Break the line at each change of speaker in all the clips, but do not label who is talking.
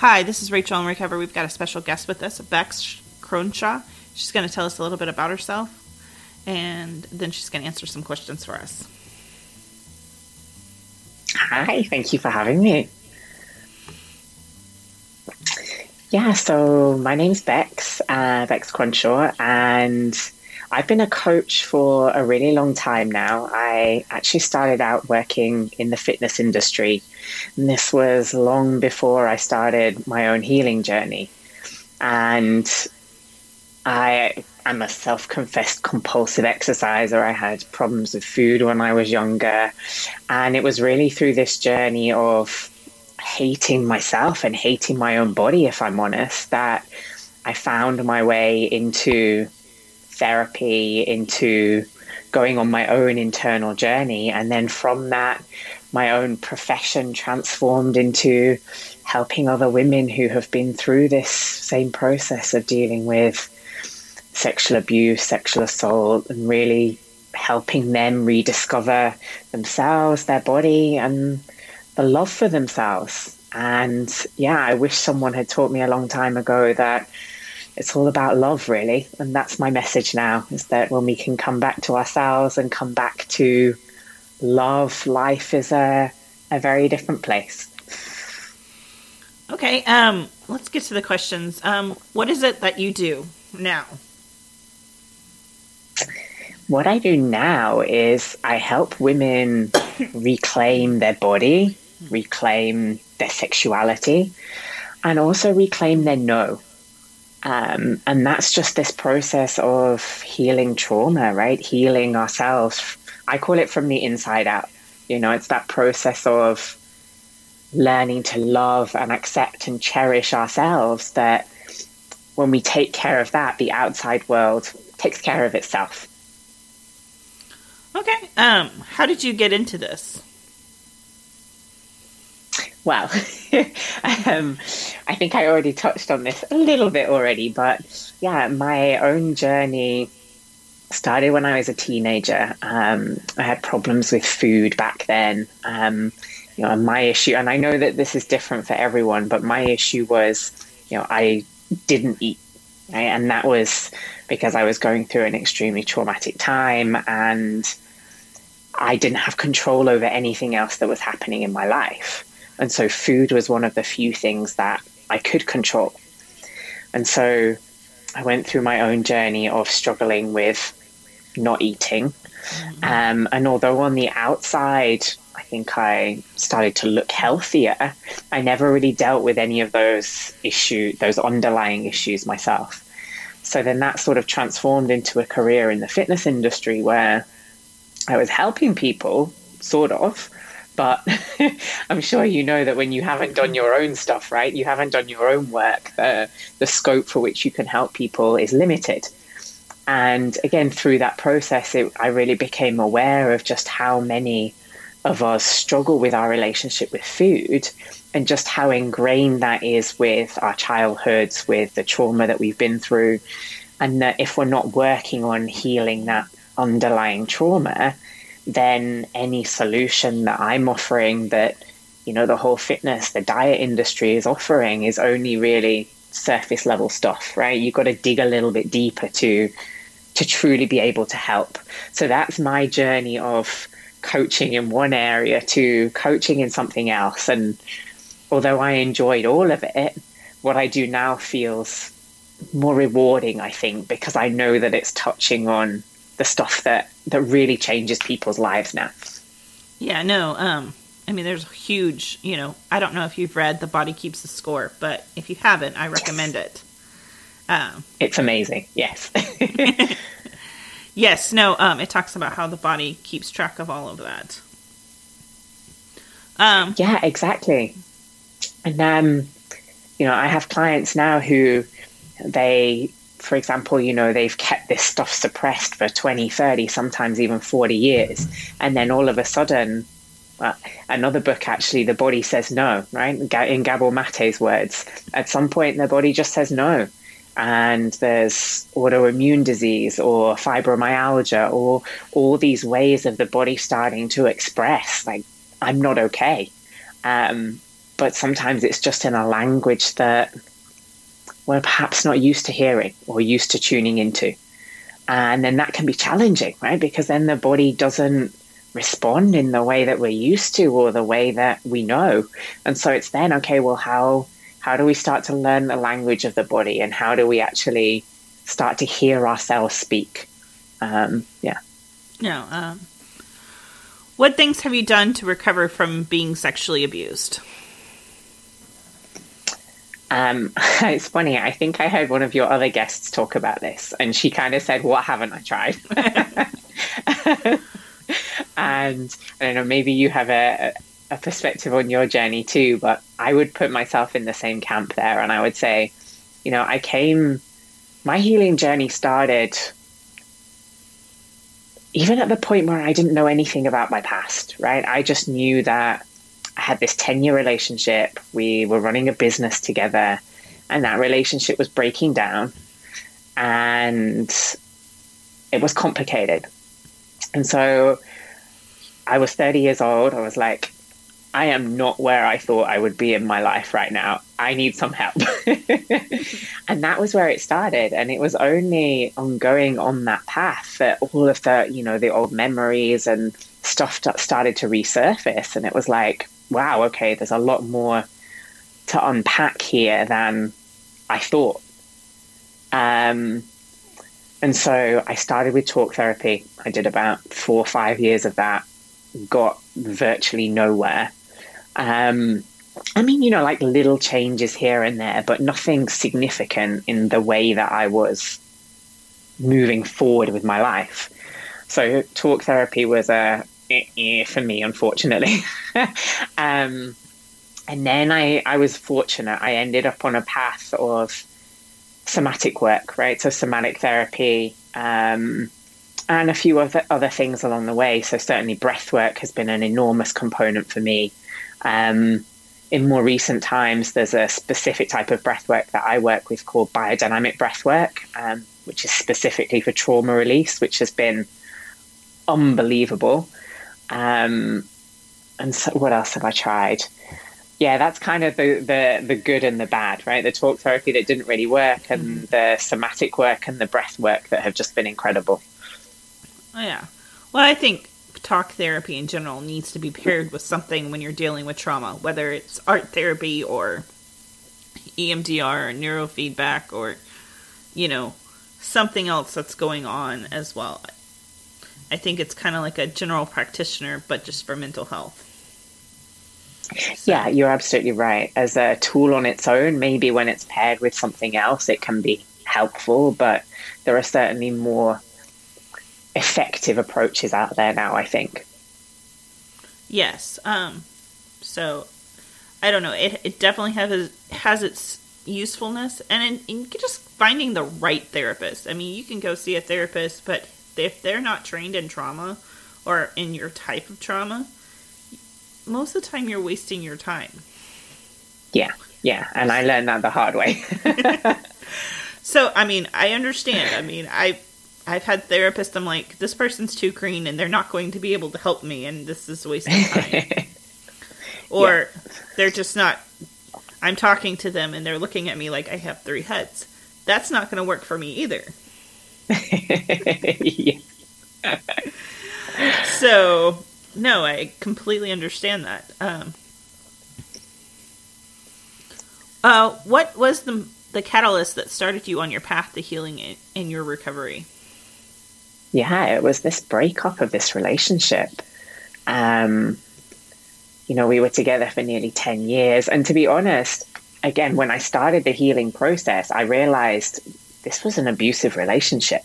Hi, this is Rachel and Recover. We've got a special guest with us, Bex Cronshaw. She's going to tell us a little bit about herself, and then she's going to answer some questions for us.
Hi, thank you for having me. Yeah, so my name's Bex, uh, Bex Cronshaw, and I've been a coach for a really long time now. I actually started out working in the fitness industry, and this was long before I started my own healing journey. And I am a self confessed compulsive exerciser. I had problems with food when I was younger. And it was really through this journey of hating myself and hating my own body, if I'm honest, that I found my way into therapy, into going on my own internal journey. And then from that, my own profession transformed into helping other women who have been through this same process of dealing with sexual abuse, sexual assault, and really helping them rediscover themselves, their body, and the love for themselves. And yeah, I wish someone had taught me a long time ago that it's all about love, really. And that's my message now is that when we can come back to ourselves and come back to love, life is a, a very different place.
Okay, um, let's get to the questions. Um, what is it that you do now?
What I do now is I help women reclaim their body, reclaim their sexuality, and also reclaim their no. Um, and that's just this process of healing trauma, right? Healing ourselves. I call it from the inside out. You know, it's that process of learning to love and accept and cherish ourselves that when we take care of that, the outside world takes care of itself.
Okay. Um, how did you get into this?
Well, um, I think I already touched on this a little bit already, but yeah, my own journey started when I was a teenager. Um, I had problems with food back then. Um, you know, my issue, and I know that this is different for everyone, but my issue was, you know, I didn't eat, right? and that was because I was going through an extremely traumatic time, and I didn't have control over anything else that was happening in my life. And so food was one of the few things that I could control. And so I went through my own journey of struggling with not eating. Mm-hmm. Um, and although on the outside, I think I started to look healthier, I never really dealt with any of those issues, those underlying issues myself. So then that sort of transformed into a career in the fitness industry where I was helping people, sort of, but I'm sure you know that when you haven't done your own stuff, right? You haven't done your own work, the, the scope for which you can help people is limited. And again, through that process, it, I really became aware of just how many of us struggle with our relationship with food and just how ingrained that is with our childhoods, with the trauma that we've been through. And that if we're not working on healing that underlying trauma, then any solution that I'm offering that, you know, the whole fitness, the diet industry is offering is only really surface level stuff, right? You've got to dig a little bit deeper to to truly be able to help. So that's my journey of coaching in one area to coaching in something else. And although I enjoyed all of it, what I do now feels more rewarding, I think, because I know that it's touching on the stuff that that really changes people's lives now.
Yeah, no. Um, I mean, there's huge. You know, I don't know if you've read "The Body Keeps the Score," but if you haven't, I recommend yes. it.
Um, it's amazing. Yes.
yes. No. Um, it talks about how the body keeps track of all of that.
Um, yeah, exactly. And um, you know, I have clients now who they for example, you know, they've kept this stuff suppressed for 20, 30, sometimes even 40 years. And then all of a sudden, another book actually, the body says no, right? In Gabor Mate's words, at some point, the body just says no. And there's autoimmune disease or fibromyalgia or all these ways of the body starting to express, like, I'm not okay. Um, but sometimes it's just in a language that we're perhaps not used to hearing or used to tuning into. And then that can be challenging, right? Because then the body doesn't respond in the way that we're used to or the way that we know. And so it's then, okay, well, how how do we start to learn the language of the body and how do we actually start to hear ourselves speak? Um, yeah.
No. Um, what things have you done to recover from being sexually abused?
Um, it's funny. I think I heard one of your other guests talk about this, and she kind of said, "What haven't I tried?" and I don't know. Maybe you have a, a perspective on your journey too, but I would put myself in the same camp there, and I would say, you know, I came. My healing journey started even at the point where I didn't know anything about my past. Right? I just knew that had this 10 year relationship. We were running a business together, and that relationship was breaking down. And it was complicated. And so I was 30 years old. I was like, I am not where I thought I would be in my life right now. I need some help. and that was where it started. And it was only on going on that path that all of the, you know, the old memories and stuff started to resurface. And it was like, wow, okay, there's a lot more to unpack here than I thought. Um, and so I started with talk therapy. I did about four or five years of that, got virtually nowhere. Um, I mean, you know, like little changes here and there, but nothing significant in the way that I was moving forward with my life. So, talk therapy was a for me, unfortunately. um, and then I, I was fortunate. I ended up on a path of somatic work, right? So somatic therapy, um, and a few other other things along the way. So certainly breath work has been an enormous component for me. Um, in more recent times, there's a specific type of breath work that I work with called biodynamic breath work, um, which is specifically for trauma release, which has been unbelievable. Um, and so what else have I tried? Yeah, that's kind of the, the, the good and the bad, right? The talk therapy that didn't really work, and mm-hmm. the somatic work and the breath work that have just been incredible.
Oh, yeah. Well, I think talk therapy in general needs to be paired with something when you're dealing with trauma, whether it's art therapy or EMDR or neurofeedback or, you know, something else that's going on as well. I think it's kind of like a general practitioner, but just for mental health.
So. Yeah, you're absolutely right. As a tool on its own, maybe when it's paired with something else, it can be helpful, but there are certainly more effective approaches out there now, I think.
Yes. Um, so I don't know. It, it definitely has has its usefulness, and in just finding the right therapist. I mean, you can go see a therapist, but if they're not trained in trauma or in your type of trauma, most of the time you're wasting your time.
Yeah, yeah, and I learned that the hard way.
so, I mean, I understand. I mean, I I've had therapists. I'm like, this person's too green, and they're not going to be able to help me, and this is wasting time. or yeah. they're just not. I'm talking to them, and they're looking at me like I have three heads. That's not going to work for me either. so, no, I completely understand that. Um, uh, what was the the catalyst that started you on your path to healing in, your recovery?
Yeah, it was this breakup of this relationship. Um, you know, we were together for nearly 10 years. And to be honest, again, when I started the healing process, I realized this was an abusive relationship.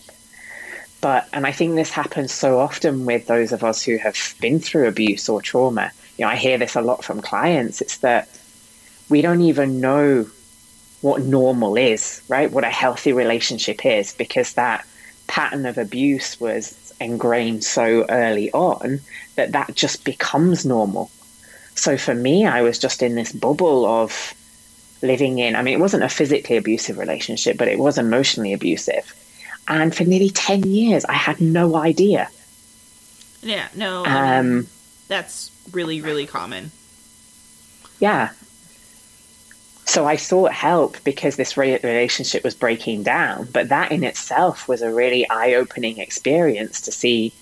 But, and I think this happens so often with those of us who have been through abuse or trauma. You know, I hear this a lot from clients. It's that we don't even know what normal is, right? What a healthy relationship is, because that pattern of abuse was ingrained so early on that that just becomes normal. So for me, I was just in this bubble of living in, I mean, it wasn't a physically abusive relationship, but it was emotionally abusive. And for nearly 10 years, I had no idea.
Yeah, no. Um, that's really, really common.
Yeah. So I sought help because this relationship was breaking down. But that in itself was a really eye opening experience to see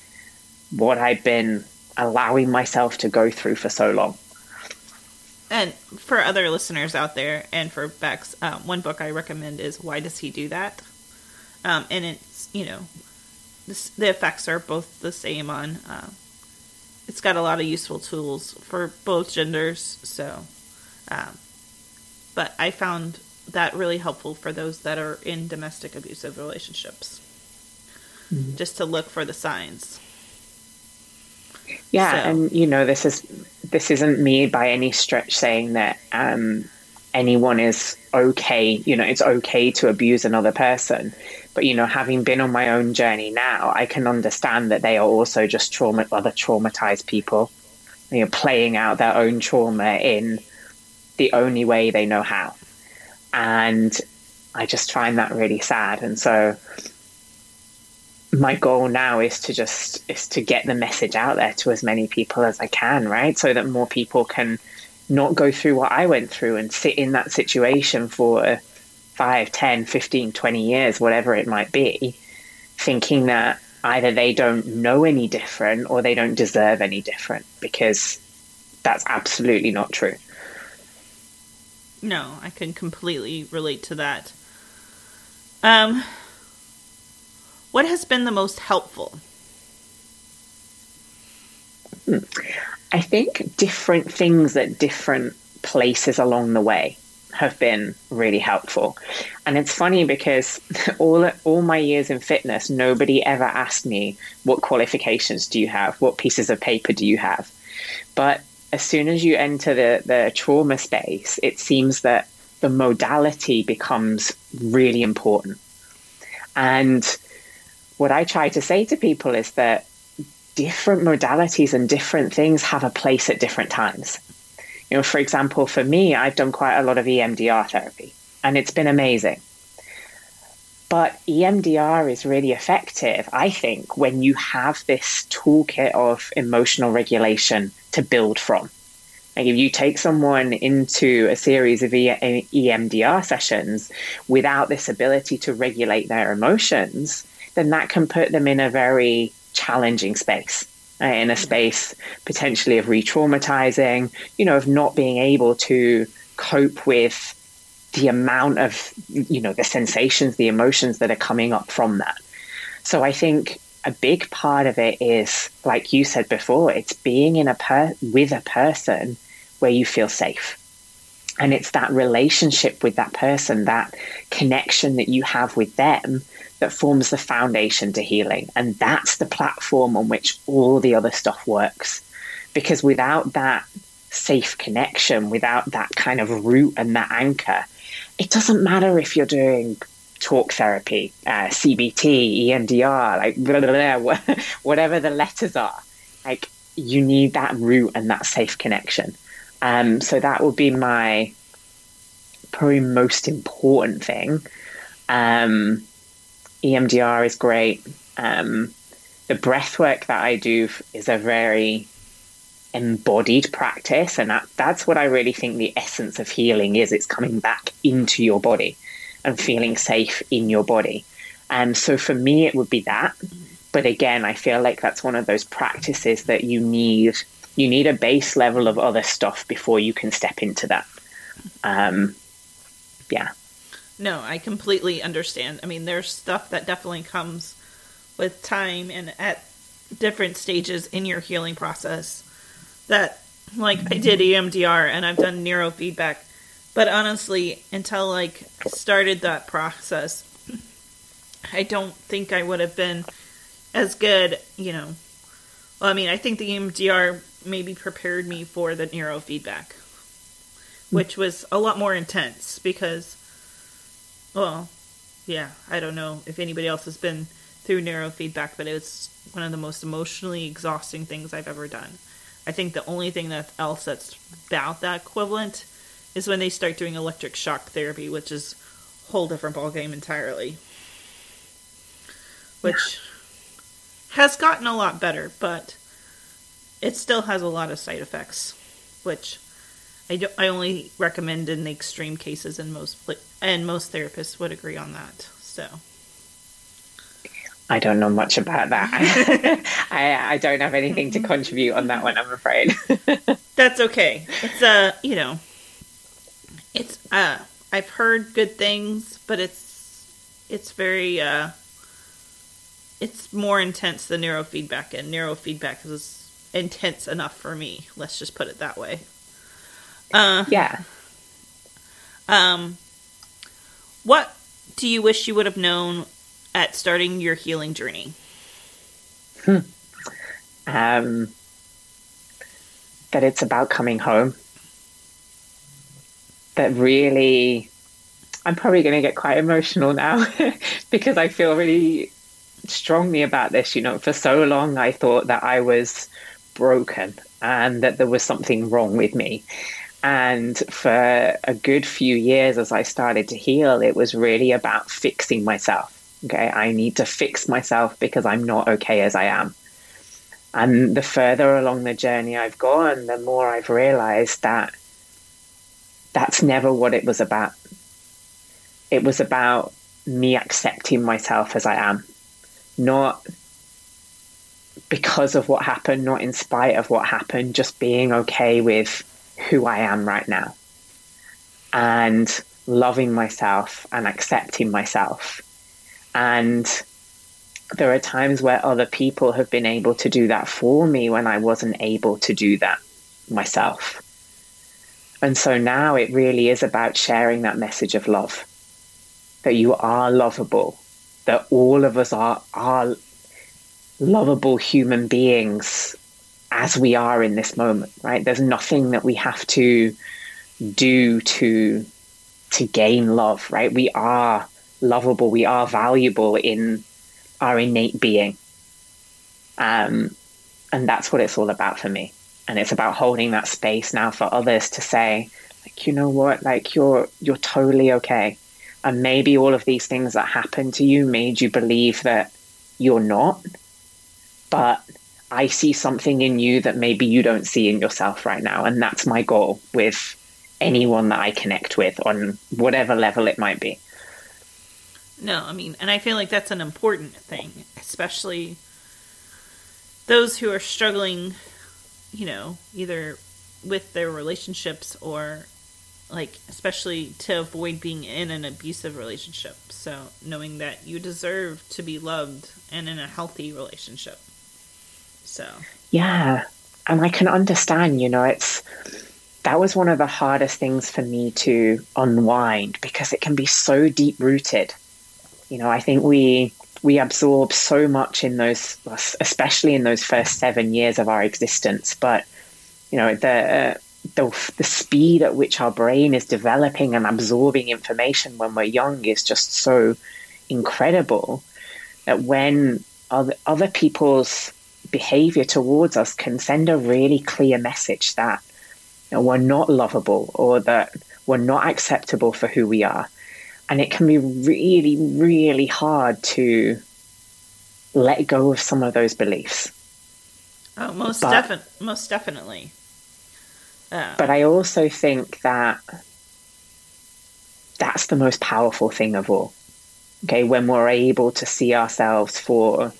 what I'd been allowing myself to go through for so long.
And for other listeners out there, and for Bex, um, one book I recommend is "Why Does He Do That?" Um, and it's you know, this, the effects are both the same on. Uh, it's got a lot of useful tools for both genders. So, um, but I found that really helpful for those that are in domestic abusive relationships, mm-hmm. just to look for the signs.
Yeah, so. and you know, this is this isn't me by any stretch saying that um, anyone is okay. You know, it's okay to abuse another person. But you know, having been on my own journey now, I can understand that they are also just trauma, other traumatized people. You know, playing out their own trauma in the only way they know how, and I just find that really sad. And so, my goal now is to just is to get the message out there to as many people as I can, right? So that more people can not go through what I went through and sit in that situation for 5, 10, 15, 20 years, whatever it might be, thinking that either they don't know any different or they don't deserve any different because that's absolutely not true.
No, I can completely relate to that. Um what has been the most helpful?
Hmm. I think different things at different places along the way have been really helpful. And it's funny because all all my years in fitness, nobody ever asked me what qualifications do you have, what pieces of paper do you have. But as soon as you enter the, the trauma space, it seems that the modality becomes really important. And what I try to say to people is that different modalities and different things have a place at different times. You know, for example, for me, I've done quite a lot of EMDR therapy and it's been amazing. But EMDR is really effective, I think, when you have this toolkit of emotional regulation to build from. Like if you take someone into a series of EMDR sessions without this ability to regulate their emotions, then that can put them in a very challenging space. Uh, in a space potentially of re traumatizing, you know, of not being able to cope with the amount of, you know, the sensations, the emotions that are coming up from that. So I think a big part of it is, like you said before, it's being in a per- with a person where you feel safe. And it's that relationship with that person, that connection that you have with them that forms the foundation to healing. And that's the platform on which all the other stuff works. Because without that safe connection, without that kind of root and that anchor, it doesn't matter if you're doing talk therapy, uh, CBT, EMDR, like blah, blah, blah, whatever the letters are. Like you need that root and that safe connection. Um, so that would be my probably most important thing. Um, EMDR is great. Um, the breath work that I do is a very embodied practice, and that, that's what I really think the essence of healing is. It's coming back into your body and feeling safe in your body. And so for me, it would be that. But again, I feel like that's one of those practices that you need. You need a base level of other stuff before you can step into that. Um, yeah.
No, I completely understand. I mean, there's stuff that definitely comes with time and at different stages in your healing process that like I did EMDR and I've done neurofeedback, but honestly, until like started that process, I don't think I would have been as good, you know. Well, I mean, I think the EMDR maybe prepared me for the neurofeedback, which was a lot more intense because well, yeah, I don't know if anybody else has been through neurofeedback, but it's one of the most emotionally exhausting things I've ever done. I think the only thing that else that's about that equivalent is when they start doing electric shock therapy, which is a whole different ballgame entirely. Which has gotten a lot better, but it still has a lot of side effects, which I, do, I only recommend in the extreme cases, and most and most therapists would agree on that. So.
I don't know much about that. I, I don't have anything to contribute on that one, I'm afraid.
That's okay. It's uh, you know, it's uh, I've heard good things, but it's it's very uh, it's more intense than neurofeedback, and neurofeedback is intense enough for me. Let's just put it that way.
Uh, yeah.
Um, what do you wish you would have known at starting your healing journey?
Hmm. Um, that it's about coming home. That really, I'm probably going to get quite emotional now because I feel really strongly about this. You know, for so long I thought that I was broken and that there was something wrong with me. And for a good few years, as I started to heal, it was really about fixing myself. Okay, I need to fix myself because I'm not okay as I am. And the further along the journey I've gone, the more I've realized that that's never what it was about. It was about me accepting myself as I am, not because of what happened, not in spite of what happened, just being okay with who I am right now and loving myself and accepting myself. And there are times where other people have been able to do that for me when I wasn't able to do that myself. And so now it really is about sharing that message of love that you are lovable, that all of us are, are lovable human beings as we are in this moment, right? There's nothing that we have to do to to gain love, right? We are lovable, we are valuable in our innate being. Um, and that's what it's all about for me. And it's about holding that space now for others to say, like, you know what, like you're you're totally okay. And maybe all of these things that happened to you made you believe that you're not. But I see something in you that maybe you don't see in yourself right now. And that's my goal with anyone that I connect with on whatever level it might be.
No, I mean, and I feel like that's an important thing, especially those who are struggling, you know, either with their relationships or like especially to avoid being in an abusive relationship. So, knowing that you deserve to be loved and in a healthy relationship. So
yeah, and I can understand. You know, it's that was one of the hardest things for me to unwind because it can be so deep rooted. You know, I think we we absorb so much in those, especially in those first seven years of our existence. But you know, the uh, the the speed at which our brain is developing and absorbing information when we're young is just so incredible that when other, other people's behavior towards us can send a really clear message that you know, we're not lovable or that we're not acceptable for who we are. And it can be really, really hard to let go of some of those beliefs.
Oh, most definitely, most definitely.
Uh, but I also think that that's the most powerful thing of all. Okay, when we're able to see ourselves for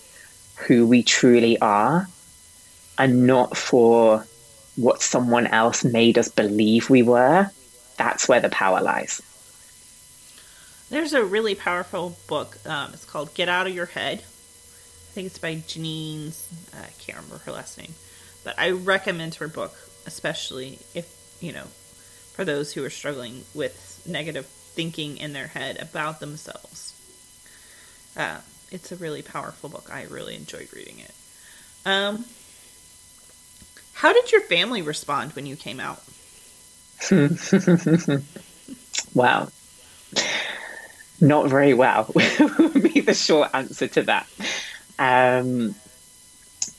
who we truly are and not for what someone else made us believe we were, that's where the power lies.
There's a really powerful book. Um, it's called Get Out of Your Head. I think it's by Janine. I can't remember her last name. But I recommend her book, especially if, you know, for those who are struggling with negative thinking in their head about themselves. Uh, it's a really powerful book. I really enjoyed reading it. Um, how did your family respond when you came out?
wow. Not very well would be the short answer to that. Um,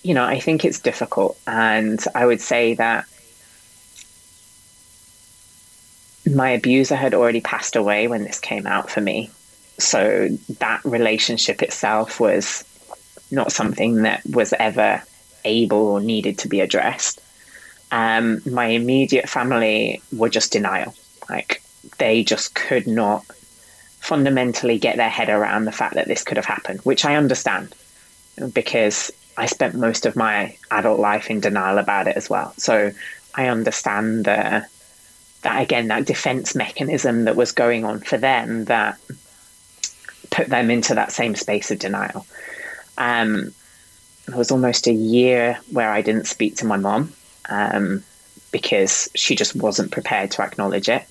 you know, I think it's difficult. And I would say that my abuser had already passed away when this came out for me so that relationship itself was not something that was ever able or needed to be addressed. um, my immediate family were just denial. Like they just could not fundamentally get their head around the fact that this could have happened, which I understand because I spent most of my adult life in denial about it as well. So I understand the, that again that defense mechanism that was going on for them that put them into that same space of denial. Um, it was almost a year where I didn't speak to my mom um, because she just wasn't prepared to acknowledge it.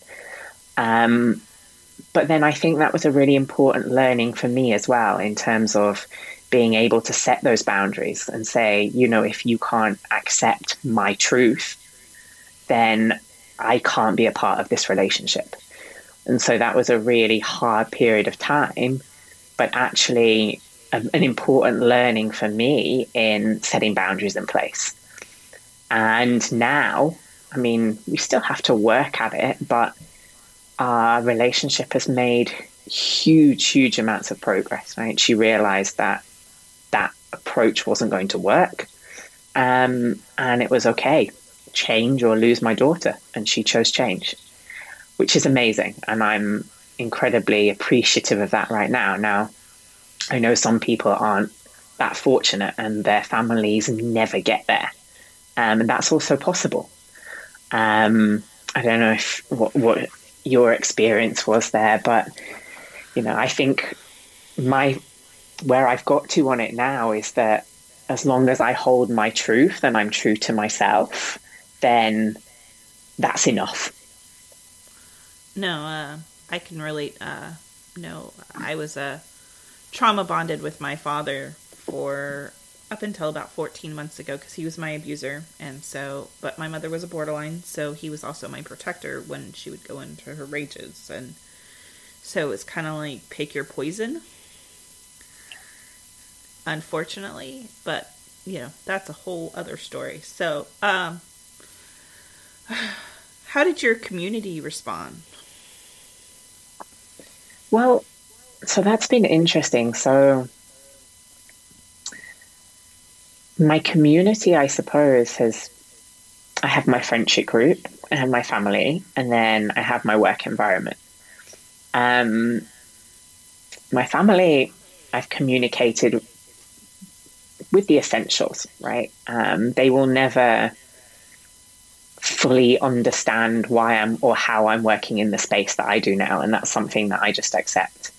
Um, but then I think that was a really important learning for me as well in terms of being able to set those boundaries and say, you know, if you can't accept my truth, then I can't be a part of this relationship. And so that was a really hard period of time, but actually a, an important learning for me in setting boundaries in place. And now, I mean, we still have to work at it, but our relationship has made huge, huge amounts of progress, right? She realized that that approach wasn't going to work. Um, and it was okay, change or lose my daughter. And she chose change, which is amazing. And I'm incredibly appreciative of that right now. Now, I know some people aren't that fortunate and their families never get there. Um, and that's also possible. Um, I don't know if what, what your experience was there, but you know, I think my where I've got to on it now is that as long as I hold my truth and I'm true to myself, then that's enough.
No, uh, I can relate. Uh, no, I was uh, trauma bonded with my father for up until about 14 months ago because he was my abuser and so but my mother was a borderline so he was also my protector when she would go into her rages and so it's kind of like pick your poison unfortunately but you know that's a whole other story so um how did your community respond
well so that's been interesting so my community, I suppose, has I have my friendship group, I have my family, and then I have my work environment. Um, my family, I've communicated with the essentials, right? Um, they will never fully understand why I'm or how I'm working in the space that I do now, and that's something that I just accept.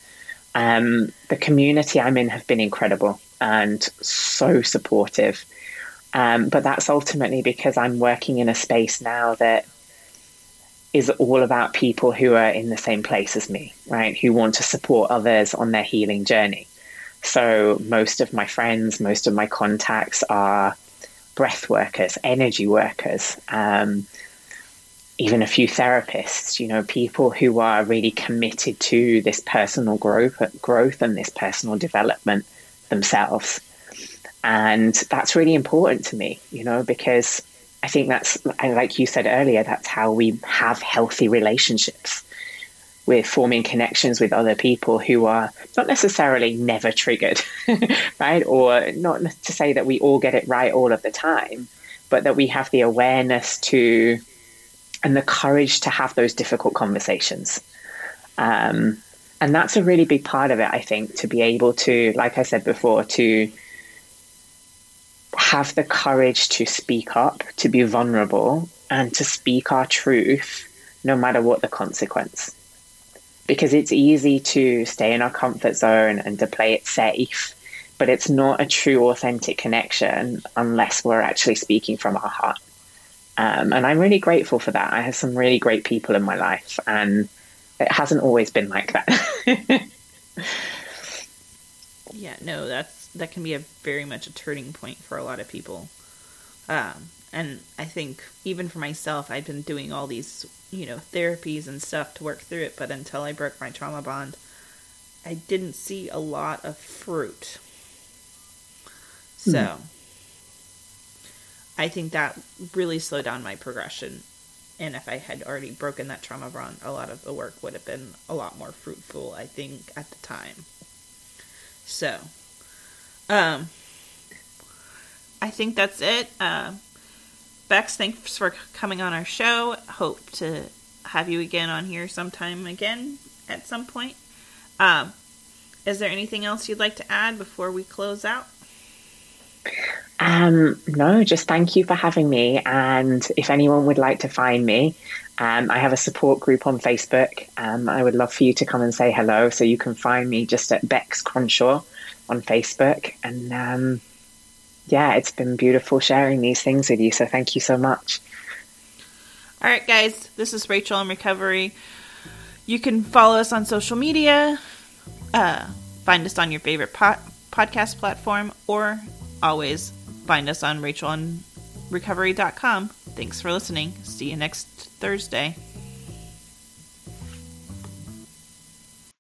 Um, the community I'm in have been incredible and so supportive. Um, but that's ultimately because I'm working in a space now that is all about people who are in the same place as me, right? Who want to support others on their healing journey. So most of my friends, most of my contacts are breath workers, energy workers, um, even a few therapists, you know, people who are really committed to this personal growth, growth and this personal development themselves. And that's really important to me, you know, because I think that's, like you said earlier, that's how we have healthy relationships. We're forming connections with other people who are not necessarily never triggered, right? Or not to say that we all get it right all of the time, but that we have the awareness to and the courage to have those difficult conversations. Um, and that's a really big part of it, I think, to be able to, like I said before, to have the courage to speak up, to be vulnerable, and to speak our truth no matter what the consequence. Because it's easy to stay in our comfort zone and to play it safe, but it's not a true, authentic connection unless we're actually speaking from our heart. Um, and I'm really grateful for that. I have some really great people in my life, and it hasn't always been like that.
yeah, no, that's that can be a very much a turning point for a lot of people. Um, and I think even for myself, I've been doing all these, you know, therapies and stuff to work through it, but until I broke my trauma bond, I didn't see a lot of fruit. So, mm. I think that really slowed down my progression and if I had already broken that trauma bond, a lot of the work would have been a lot more fruitful, I think, at the time. So, um, I think that's it. Uh, Bex, thanks for coming on our show. Hope to have you again on here sometime again at some point. Um, is there anything else you'd like to add before we close out?
Um, no, just thank you for having me. And if anyone would like to find me, um, I have a support group on Facebook. Um, I would love for you to come and say hello. So you can find me just at Bex Cronshaw on Facebook. And um, yeah, it's been beautiful sharing these things with you. So thank you so much.
All right, guys, this is Rachel in Recovery. You can follow us on social media, uh, find us on your favorite po- podcast platform, or always find us on rachelonrecovery.com. Thanks for listening. See you next Thursday.